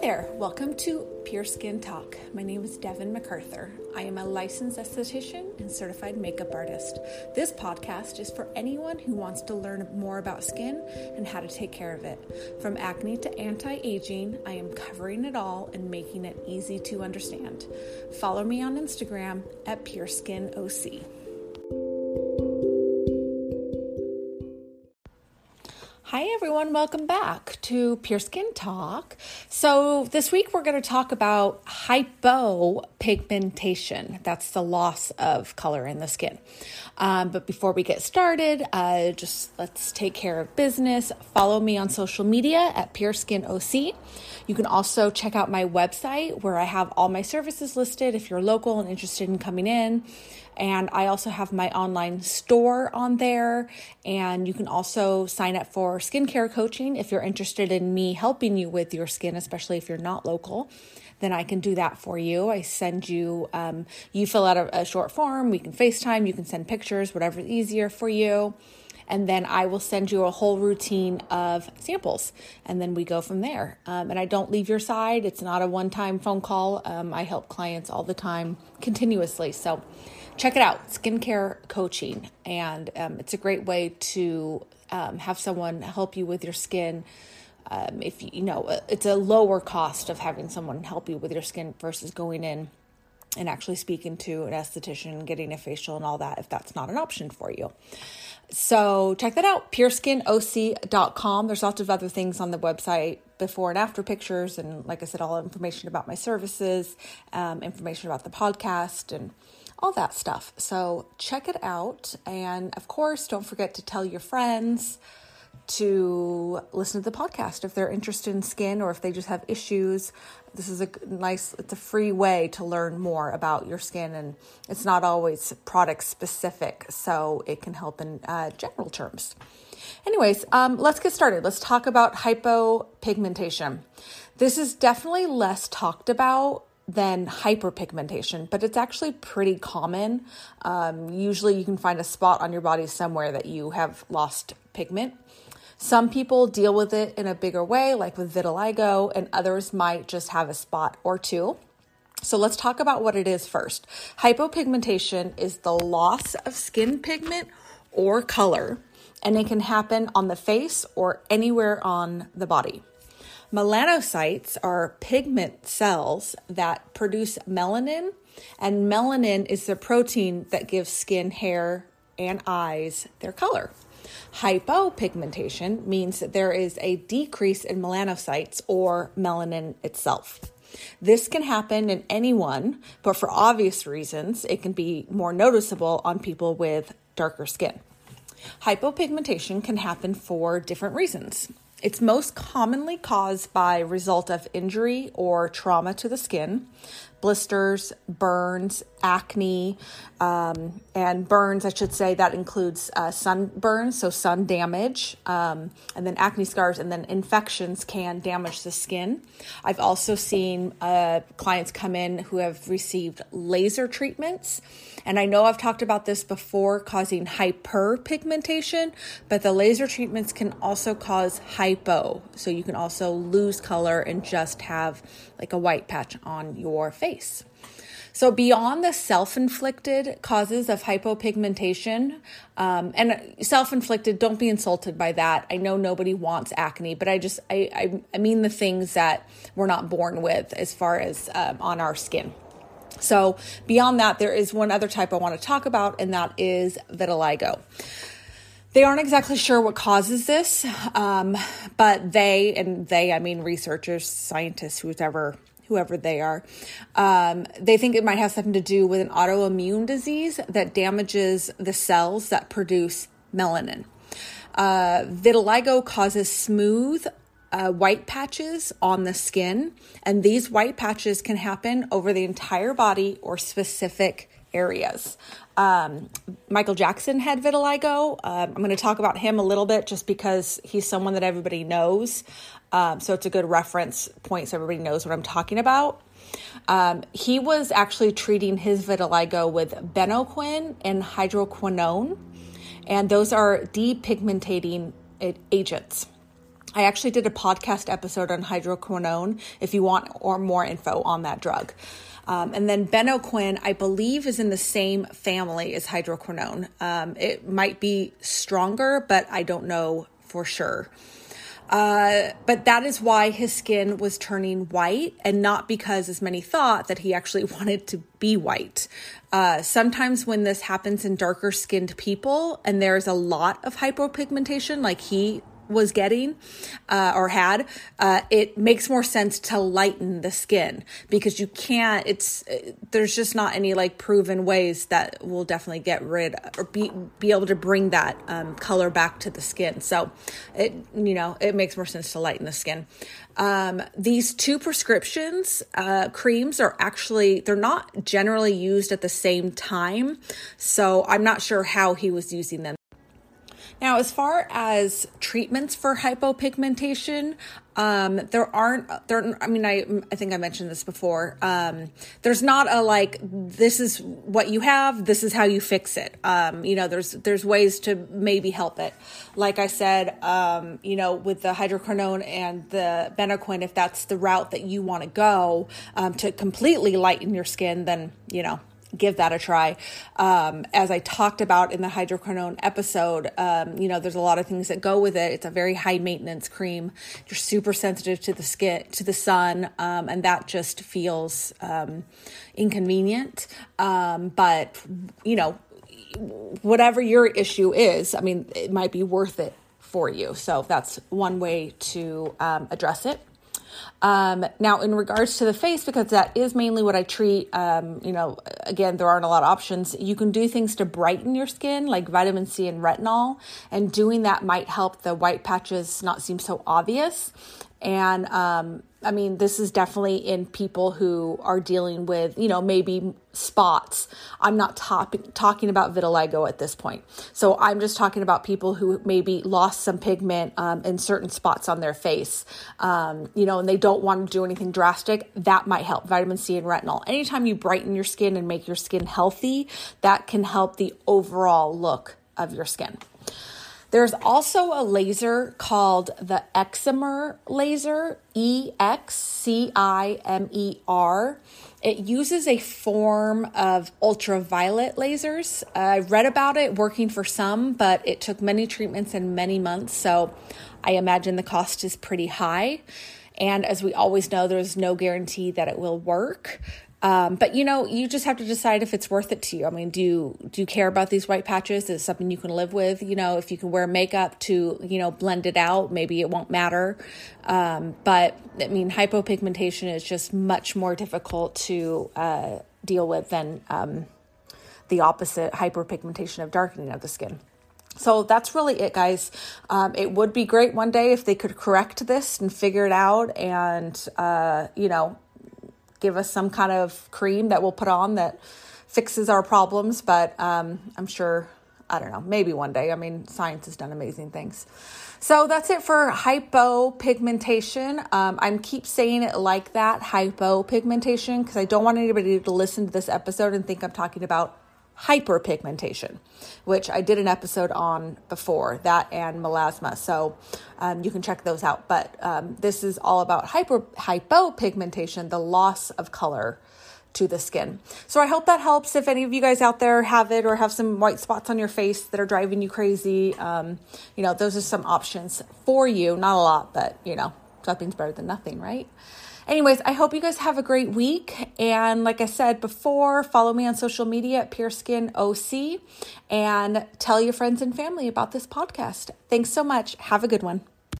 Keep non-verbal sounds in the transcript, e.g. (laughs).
There, welcome to Pure Skin Talk. My name is Devin MacArthur. I am a licensed esthetician and certified makeup artist. This podcast is for anyone who wants to learn more about skin and how to take care of it. From acne to anti aging, I am covering it all and making it easy to understand. Follow me on Instagram at Pure Hi, everyone. Welcome back to Pure Skin Talk. So, this week we're going to talk about hypopigmentation. That's the loss of color in the skin. Um, but before we get started, uh, just let's take care of business. Follow me on social media at Pure Skin OC. You can also check out my website where I have all my services listed if you're local and interested in coming in. And I also have my online store on there. And you can also sign up for skincare coaching if you're interested in me helping you with your skin, especially if you're not local. Then I can do that for you. I send you, um, you fill out a, a short form. We can FaceTime, you can send pictures, whatever's easier for you and then I will send you a whole routine of samples, and then we go from there. Um, and I don't leave your side. It's not a one-time phone call. Um, I help clients all the time, continuously. So check it out, skincare coaching, and um, it's a great way to um, have someone help you with your skin. Um, if you, you know, it's a lower cost of having someone help you with your skin versus going in and actually speaking to an esthetician getting a facial and all that if that's not an option for you. So check that out, pureskin.oc.com. There's lots of other things on the website, before and after pictures, and like I said, all information about my services, um, information about the podcast, and all that stuff. So check it out. And of course, don't forget to tell your friends to listen to the podcast if they're interested in skin or if they just have issues. This is a nice, it's a free way to learn more about your skin, and it's not always product specific, so it can help in uh, general terms. Anyways, um, let's get started. Let's talk about hypopigmentation. This is definitely less talked about than hyperpigmentation, but it's actually pretty common. Um, usually, you can find a spot on your body somewhere that you have lost pigment. Some people deal with it in a bigger way, like with vitiligo, and others might just have a spot or two. So let's talk about what it is first. Hypopigmentation is the loss of skin pigment or color, and it can happen on the face or anywhere on the body. Melanocytes are pigment cells that produce melanin, and melanin is the protein that gives skin, hair, and eyes their color. Hypopigmentation means that there is a decrease in melanocytes or melanin itself. This can happen in anyone, but for obvious reasons, it can be more noticeable on people with darker skin. Hypopigmentation can happen for different reasons. It's most commonly caused by result of injury or trauma to the skin, blisters, burns, acne, um, and burns, I should say, that includes uh, sunburns, so sun damage, um, and then acne scars, and then infections can damage the skin. I've also seen uh, clients come in who have received laser treatments. And I know I've talked about this before causing hyperpigmentation, but the laser treatments can also cause hypo. So you can also lose color and just have like a white patch on your face. So, beyond the self inflicted causes of hypopigmentation, um, and self inflicted, don't be insulted by that. I know nobody wants acne, but I just, I, I, I mean the things that we're not born with as far as um, on our skin. So, beyond that, there is one other type I want to talk about, and that is vitiligo. They aren't exactly sure what causes this, um, but they, and they, I mean researchers, scientists, whoever whoever they are. Um, they think it might have something to do with an autoimmune disease that damages the cells that produce melanin. Uh, vitiligo causes smooth uh, white patches on the skin, and these white patches can happen over the entire body or specific areas. Um, Michael Jackson had vitiligo. Um, I'm going to talk about him a little bit just because he's someone that everybody knows. Um, so it's a good reference point so everybody knows what I'm talking about. Um, he was actually treating his vitiligo with Benoquin and hydroquinone, and those are depigmentating agents. I actually did a podcast episode on hydroquinone if you want or more info on that drug. Um, and then Benoquin, I believe, is in the same family as hydroquinone. Um, it might be stronger, but I don't know for sure. Uh, but that is why his skin was turning white and not because, as many thought, that he actually (laughs) wanted to be white. Uh, sometimes when this happens in darker skinned people and there's a lot of hypopigmentation, like he was getting uh, or had, uh, it makes more sense to lighten the skin because you can't. It's there's just not any like proven ways that will definitely get rid or be be able to bring that um, color back to the skin. So it you know it makes more sense to lighten the skin. Um, these two prescriptions uh, creams are actually they're not generally used at the same time, so I'm not sure how he was using them. Now, as far as treatments for hypopigmentation, um, there aren't there. I mean, I I think I mentioned this before. Um, there's not a like this is what you have. This is how you fix it. Um, you know, there's there's ways to maybe help it. Like I said, um, you know, with the hydroquinone and the Benoquin, if that's the route that you want to go um, to completely lighten your skin, then you know give that a try. Um, as I talked about in the hydroquinone episode, um, you know, there's a lot of things that go with it. It's a very high maintenance cream. You're super sensitive to the skin, to the sun, um, and that just feels um, inconvenient. Um, but you know, whatever your issue is, I mean, it might be worth it for you. So that's one way to um, address it. Um, now, in regards to the face, because that is mainly what I treat, um, you know, again, there aren't a lot of options. You can do things to brighten your skin, like vitamin C and retinol, and doing that might help the white patches not seem so obvious. And um, I mean, this is definitely in people who are dealing with, you know, maybe spots. I'm not top- talking about vitiligo at this point. So I'm just talking about people who maybe lost some pigment um, in certain spots on their face, um, you know, and they don't want to do anything drastic. That might help. Vitamin C and retinol. Anytime you brighten your skin and make your skin healthy, that can help the overall look of your skin. There's also a laser called the Excimer laser, E X C I M E R. It uses a form of ultraviolet lasers. I read about it working for some, but it took many treatments and many months, so I imagine the cost is pretty high. And as we always know, there's no guarantee that it will work. Um, but you know, you just have to decide if it's worth it to you. I mean, do you do you care about these white patches? Is something you can live with? You know, if you can wear makeup to you know blend it out, maybe it won't matter. Um, but I mean, hypopigmentation is just much more difficult to uh, deal with than um, the opposite hyperpigmentation of darkening of the skin. So that's really it, guys. Um, it would be great one day if they could correct this and figure it out and, uh, you know, give us some kind of cream that we'll put on that fixes our problems. But um, I'm sure, I don't know, maybe one day. I mean, science has done amazing things. So that's it for hypopigmentation. Um, I'm keep saying it like that, hypopigmentation, because I don't want anybody to listen to this episode and think I'm talking about hyperpigmentation, which I did an episode on before, that and melasma. So um, you can check those out. But um, this is all about hyper hypopigmentation, the loss of color to the skin. So I hope that helps if any of you guys out there have it or have some white spots on your face that are driving you crazy. Um, you know, those are some options for you. Not a lot, but you know, something's better than nothing, right? Anyways, I hope you guys have a great week. And like I said before, follow me on social media at Skin OC and tell your friends and family about this podcast. Thanks so much. Have a good one.